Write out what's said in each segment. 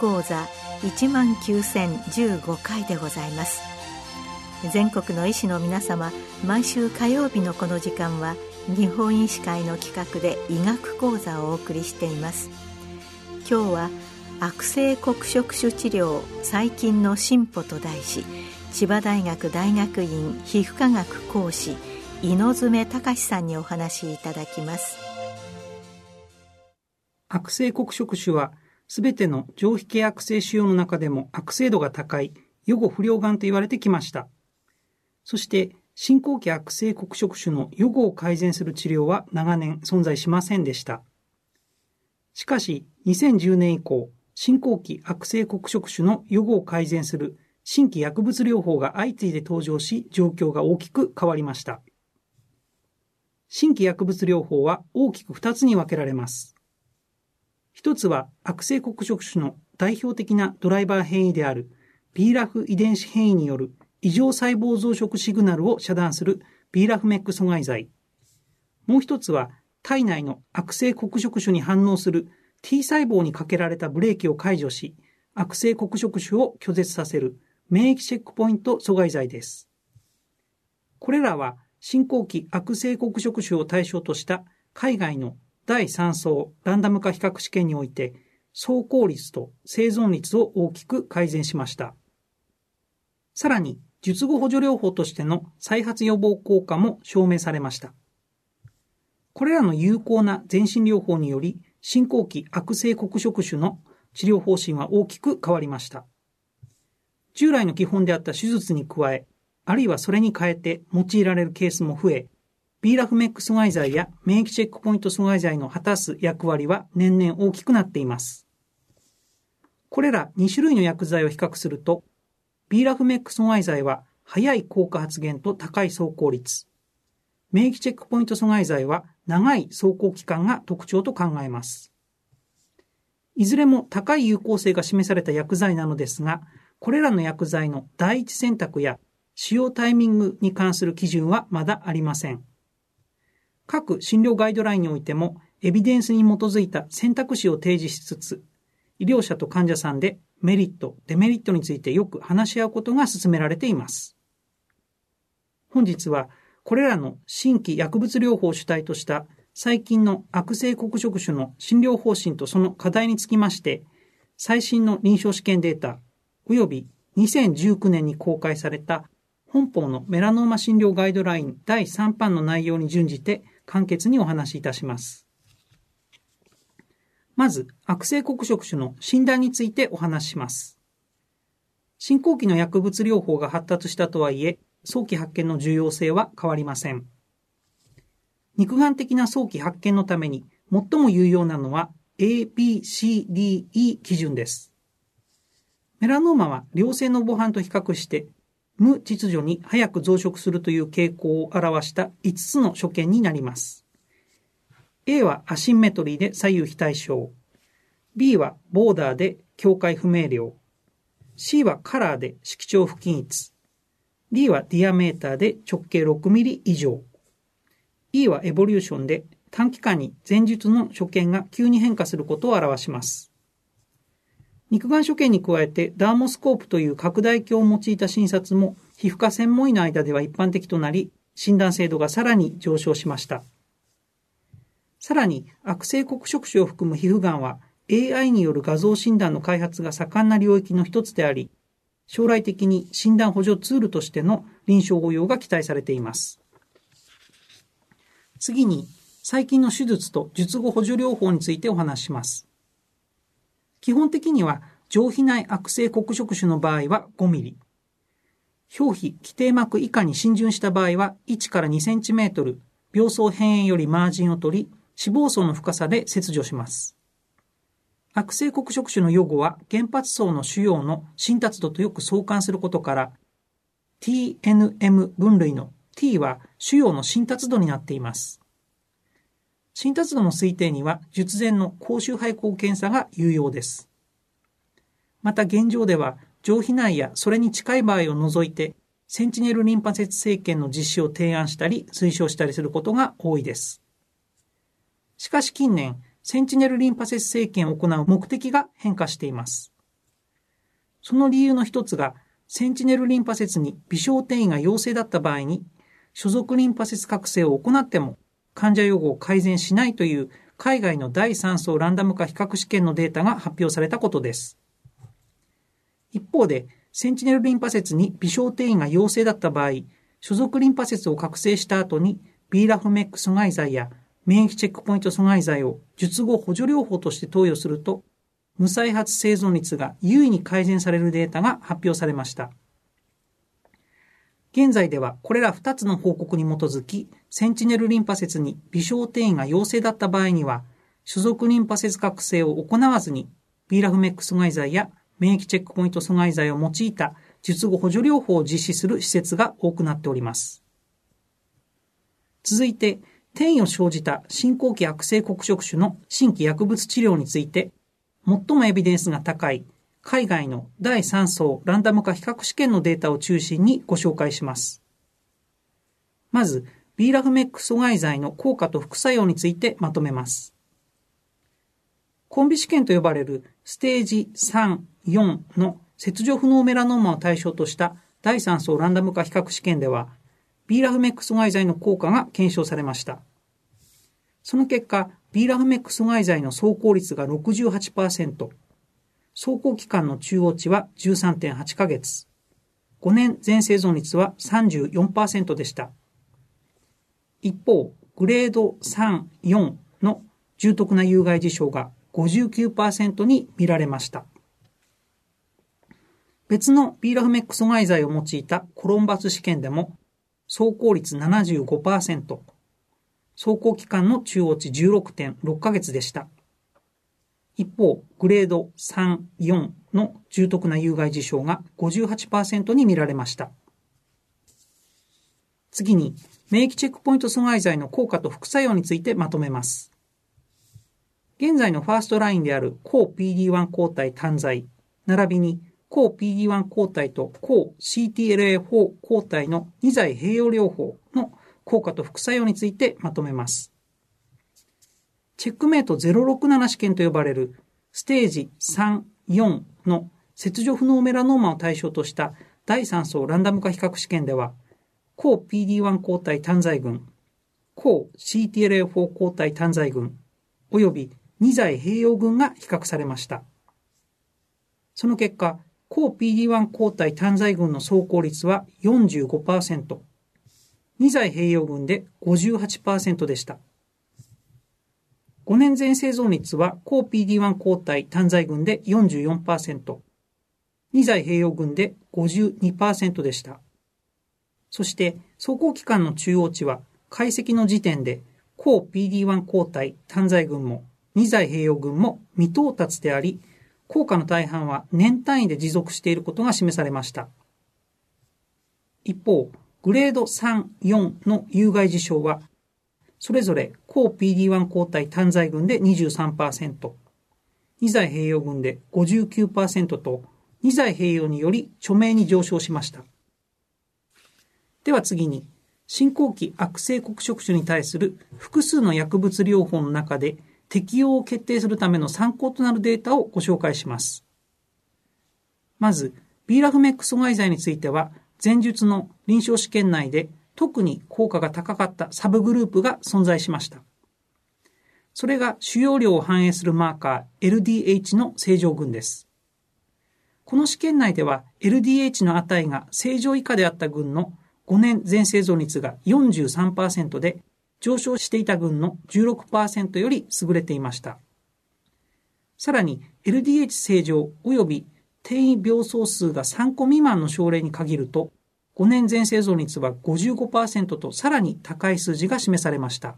講座1万9015回でございます。全国の医師の皆様毎週火曜日のこの時間は日本医師会の企画で医学講座をお送りしています。今日は悪性黒色種治療最近の進歩と題し千葉大学大学院皮膚科学講師猪爪隆さんにお話しいただきます。悪性黒色種はすべての上皮系悪性腫瘍の中でも悪性度が高い予後不良がんと言われてきました。そして進行期悪性黒色種の予後を改善する治療は長年存在しませんでした。しかし2010年以降、進行期悪性黒色種の予後を改善する新規薬物療法が相次いで登場し、状況が大きく変わりました。新規薬物療法は大きく2つに分けられます。一つは悪性黒色種の代表的なドライバー変異である BRAF 遺伝子変異による異常細胞増殖シグナルを遮断する BRAF メック阻害剤。もう一つは体内の悪性黒色種に反応する T 細胞にかけられたブレーキを解除し、悪性黒色種を拒絶させる免疫チェックポイント阻害剤です。これらは進行期悪性黒色種を対象とした海外の第3層ランダム化比較試験において、走行率と生存率を大きく改善しました。さらに、術後補助療法としての再発予防効果も証明されました。これらの有効な全身療法により、進行期悪性黒色種の治療方針は大きく変わりました。従来の基本であった手術に加え、あるいはそれに変えて用いられるケースも増え、ビーラフメック阻害剤や免疫チェックポイント阻害剤の果たす役割は年々大きくなっています。これら2種類の薬剤を比較すると、ビーラフメック阻害剤は早い効果発現と高い走行率。免疫チェックポイント阻害剤は長い走行期間が特徴と考えます。いずれも高い有効性が示された薬剤なのですが、これらの薬剤の第一選択や使用タイミングに関する基準はまだありません。各診療ガイドラインにおいても、エビデンスに基づいた選択肢を提示しつつ、医療者と患者さんでメリット、デメリットについてよく話し合うことが進められています。本日は、これらの新規薬物療法を主体とした最近の悪性黒色種の診療方針とその課題につきまして、最新の臨床試験データ、及び2019年に公開された本邦のメラノーマ診療ガイドライン第3版の内容に準じて簡潔にお話しいたします。まず、悪性黒色種の診断についてお話しします。進行期の薬物療法が発達したとはいえ、早期発見の重要性は変わりません。肉眼的な早期発見のために最も有用なのは ABCDE 基準です。メラノーマは良性の母斑と比較して無秩序に早く増殖するという傾向を表した5つの所見になります。A はアシンメトリーで左右非対称。B はボーダーで境界不明瞭。C はカラーで色調不均一。D はディアメーターで直径6ミリ以上。E はエボリューションで短期間に前述の所見が急に変化することを表します。肉眼所見に加えてダーモスコープという拡大鏡を用いた診察も皮膚科専門医の間では一般的となり、診断精度がさらに上昇しました。さらに悪性黒色種を含む皮膚がんは AI による画像診断の開発が盛んな領域の一つであり、将来的に診断補助ツールとしての臨床応用が期待されています。次に、最近の手術と術後補助療法についてお話します。基本的には上皮内悪性黒色種の場合は5ミリ。表皮、規定膜以下に浸潤した場合は1から2センチメートル、病巣辺縁よりマージンを取り、脂肪層の深さで切除します。悪性黒色種の予後は原発層の腫瘍の浸達度とよく相関することから、TNM 分類の T は腫瘍の浸達度になっています。診察度の推定には術前の高周肺孔検査が有用です。また現状では上皮内やそれに近い場合を除いてセンチネルリンパ節生検の実施を提案したり推奨したりすることが多いです。しかし近年、センチネルリンパ節生検を行う目的が変化しています。その理由の一つが、センチネルリンパ節に微小転移が陽性だった場合に、所属リンパ節覚醒を行っても患者予後を改善しないという海外の第3層ランダム化比較試験のデータが発表されたことです。一方で、センチネルリンパ節に微小転移が陽性だった場合、所属リンパ節を覚醒した後に、ビーラフメック阻害剤や免疫チェックポイント阻害剤を術後補助療法として投与すると、無再発生存率が優位に改善されるデータが発表されました。現在ではこれら2つの報告に基づき、センチネルリンパ節に微小転移が陽性だった場合には、所属リンパ節覚醒を行わずに、ビーラフメック阻害剤や免疫チェックポイント阻害剤を用いた術後補助療法を実施する施設が多くなっております。続いて、転移を生じた進行期悪性黒色種の新規薬物治療について、最もエビデンスが高い海外の第3層ランダム化比較試験のデータを中心にご紹介します。まず、ビーラフメック阻害剤の効果と副作用についてまとめます。コンビ試験と呼ばれるステージ3、4の切除不能メラノーマを対象とした第3層ランダム化比較試験では、ビーラフメック阻害剤の効果が検証されました。その結果、ビーラフメック阻害剤の走行率が68%、走行期間の中央値は13.8ヶ月。5年全生存率は34%でした。一方、グレード3、4の重篤な有害事象が59%に見られました。別のビーラフメック阻害剤を用いたコロンバス試験でも走行率75%、走行期間の中央値16.6ヶ月でした。一方、グレード3、4の重篤な有害事象が58%に見られました。次に、免疫チェックポイント阻害剤の効果と副作用についてまとめます。現在の first line である抗 PD-1 抗体単剤、並びに抗 PD-1 抗体と抗 CTLA4 抗体の2剤併用療法の効果と副作用についてまとめます。 CheckMate 067試験と呼ばれるステージ3、4の切除不能メラノーマを対象とした第3層ランダム化比較試験では、抗 PD-1 抗体単剤群、抗 CTLA4 抗体単剤群、及び2剤併用群が比較されました。その結果、抗 PD-1 抗体単剤群の走行率は45%、2剤併用群で58%でした。5年全生存率は抗 PD-1 抗体単剤群で44%、2剤併用群で52%でした。そして、走行期間の中央値は解析の時点で抗 PD-1 抗体単剤群も2剤併用群も未到達であり、効果の大半は年単位で持続していることが示されました。一方、グレード3、4の有害事象はそれぞれ抗 PD-1 抗体単剤群で23%、2剤併用群で59%と、2剤併用により著名に上昇しました。では次に、進行期悪性黒色種に対する複数の薬物療法の中で適用を決定するための参考となるデータをご紹介します。まず、ビーラフメック阻害剤については、前述の臨床試験内で特に効果が高かったサブグループが存在しました。それが主要量を反映するマーカー LDH の正常群です。この試験内では LDH の値が正常以下であった群の5年全生存率が43%で上昇していた群の16%より優れていました。さらに LDH 正常及び転移病巣数が3個未満の症例に限ると5年全生存率は55%とさらに高い数字が示されました。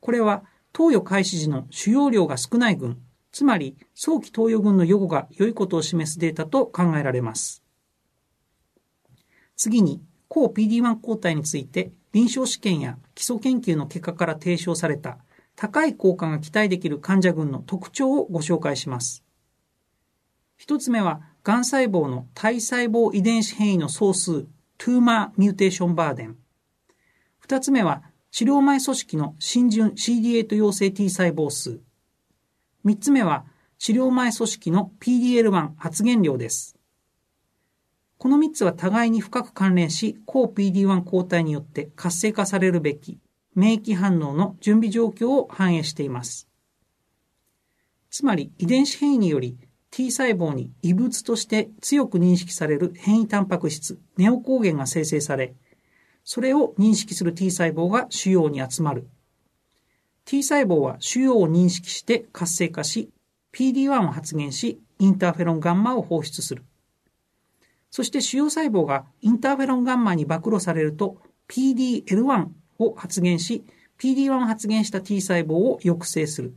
これは投与開始時の腫瘍量が少ない群、つまり早期投与群の予後が良いことを示すデータと考えられます。次に、抗 PD-1 抗体について臨床試験や基礎研究の結果から提唱された高い効果が期待できる患者群の特徴をご紹介します。一つ目は、がん細胞の体細胞遺伝子変異の総数、 tumor mutation burden。二つ目は、治療前組織の浸潤 CD8 陽性 T 細胞数。3つ目は、治療前組織の PDL1 発現量です。この3つは互いに深く関連し、抗 PD1 抗体によって活性化されるべき免疫反応の準備状況を反映しています。つまり遺伝子変異により T 細胞に異物として強く認識される変異タンパク質、ネオ抗原が生成され、それを認識する T 細胞が腫瘍に集まる。T 細胞は腫瘍を認識して活性化し、PD1 を発現し、インターフェロンガンマを放出する。そして腫瘍細胞がインターフェロンガンマに暴露されると PDL1 を発現し、PD1 を発現した T 細胞を抑制する。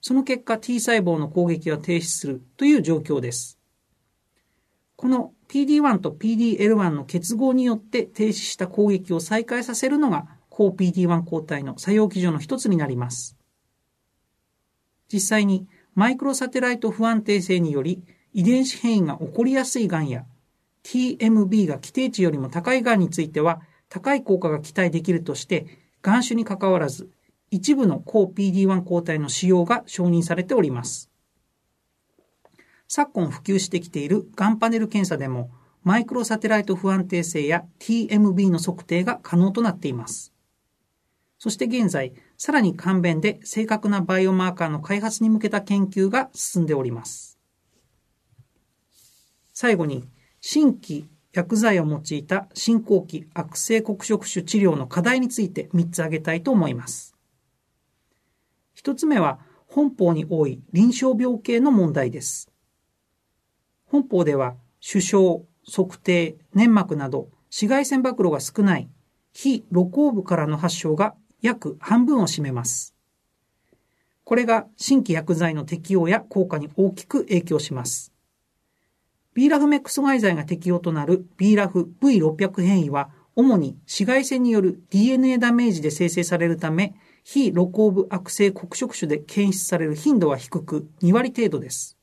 その結果 T 細胞の攻撃は停止するという状況です。この PD1 と PDL1 の結合によって停止した攻撃を再開させるのが抗 PD1 抗体の作用基準の一つになります。実際にマイクロサテライト不安定性により遺伝子変異が起こりやすいがんや TMB が規定値よりも高いがんについては高い効果が期待できるとして、がん種にかかわらず一部の抗 PD1 抗体の使用が承認されております。昨今普及してきているがんパネル検査でもマイクロサテライト不安定性や TMB の測定が可能となっています。そして現在、さらに簡便で正確なバイオマーカーの開発に向けた研究が進んでおります。最後に、新規薬剤を用いた進行期悪性黒色種治療の課題について3つ挙げたいと思います。1つ目は、本法に多い臨床病系の問題です。本法では、首相、測定、粘膜など紫外線暴露が少ない非露光部からの発症が約半分を占めます。これが新規薬剤の適用や効果に大きく影響します。ビーラフメック阻害剤が適用となるビーラフ V600 変異は主に紫外線による DNA ダメージで生成されるため非露光部悪性黒色種で検出される頻度は低く2割程度です。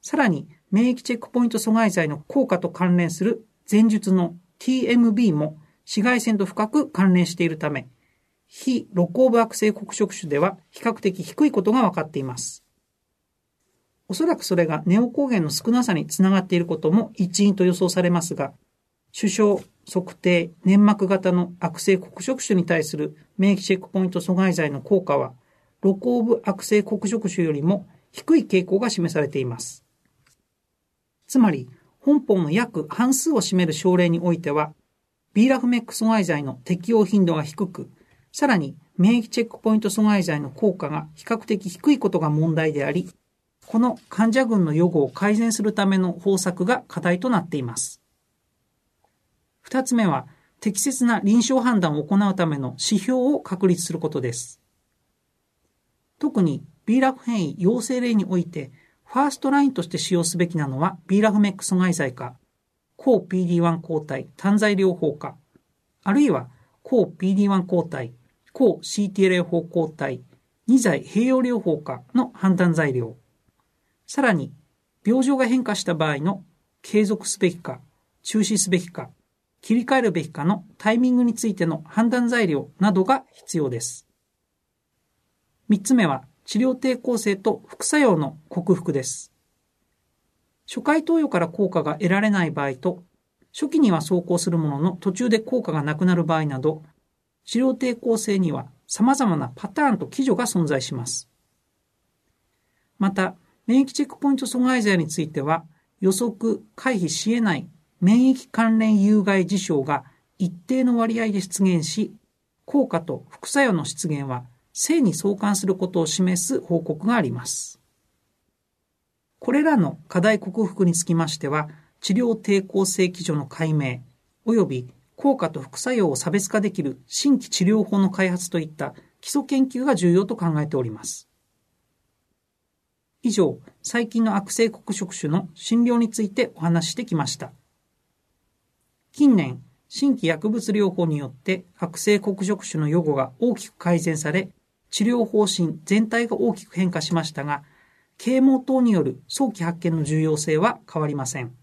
さらに免疫チェックポイント阻害剤の効果と関連する前述の TMB も紫外線と深く関連しているため、非露光部悪性黒色種では比較的低いことが分かっています。おそらくそれがネオ抗原の少なさにつながっていることも一因と予想されますが、首相、測定、粘膜型の悪性黒色種に対する免疫チェックポイント阻害剤の効果は、露光部悪性黒色種よりも低い傾向が示されています。つまり、本本の約半数を占める症例においては、ビーラフメック阻害剤の適用頻度が低く、さらに免疫チェックポイント阻害剤の効果が比較的低いことが問題であり、この患者群の予後を改善するための方策が課題となっています。二つ目は、適切な臨床判断を行うための指標を確立することです。特に B ラフ変異陽性例において、 first line として使用すべきなのは B ラフメック阻害剤か、抗 PD1 抗体単剤療法か、あるいは抗 PD1 抗体、抗 CTLA-4 抗体、2剤併用療法かの判断材料。さらに、病状が変化した場合の継続すべきか、中止すべきか、切り替えるべきかのタイミングについての判断材料などが必要です。三つ目は、治療抵抗性と副作用の克服です。初回投与から効果が得られない場合と、初期には走行するものの途中で効果がなくなる場合など、治療抵抗性には様々なパターンと基準が存在します。また、免疫チェックポイント阻害剤については、予測、回避し得ない免疫関連有害事象が一定の割合で出現し、効果と副作用の出現は性に相関することを示す報告があります。これらの課題克服につきましては、治療抵抗性基準の解明、及び効果と副作用を差別化できる新規治療法の開発といった基礎研究が重要と考えております。以上、最近の悪性黒色種の診療についてお話ししてきました。近年、新規薬物療法によって悪性黒色種の予後が大きく改善され、治療方針全体が大きく変化しましたが、啓蒙等による早期発見の重要性は変わりません。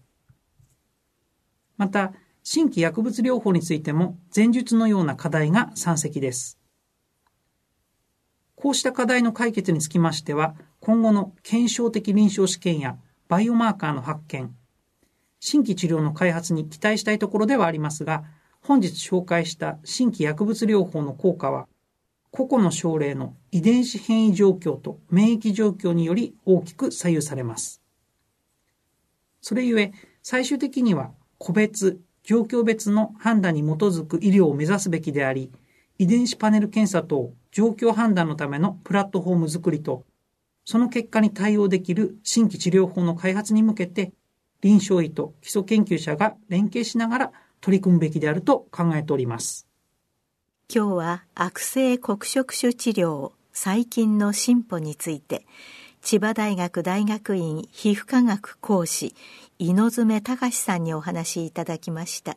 また、新規薬物療法についても前述のような課題が山積です。こうした課題の解決につきましては、今後の検証的臨床試験やバイオマーカーの発見、新規治療の開発に期待したいところではありますが、本日紹介した新規薬物療法の効果は、個々の症例の遺伝子変異状況と免疫状況により大きく左右されます。それゆえ、最終的には個別、状況別の判断に基づく医療を目指すべきであり、遺伝子パネル検査等状況判断のためのプラットフォーム作りと、その結果に対応できる新規治療法の開発に向けて、臨床医と基礎研究者が連携しながら取り組むべきであると考えております。今日は悪性黒色種治療最近の進歩について千葉大学大学院皮膚科学講師猪詰隆さんにお話しいただきました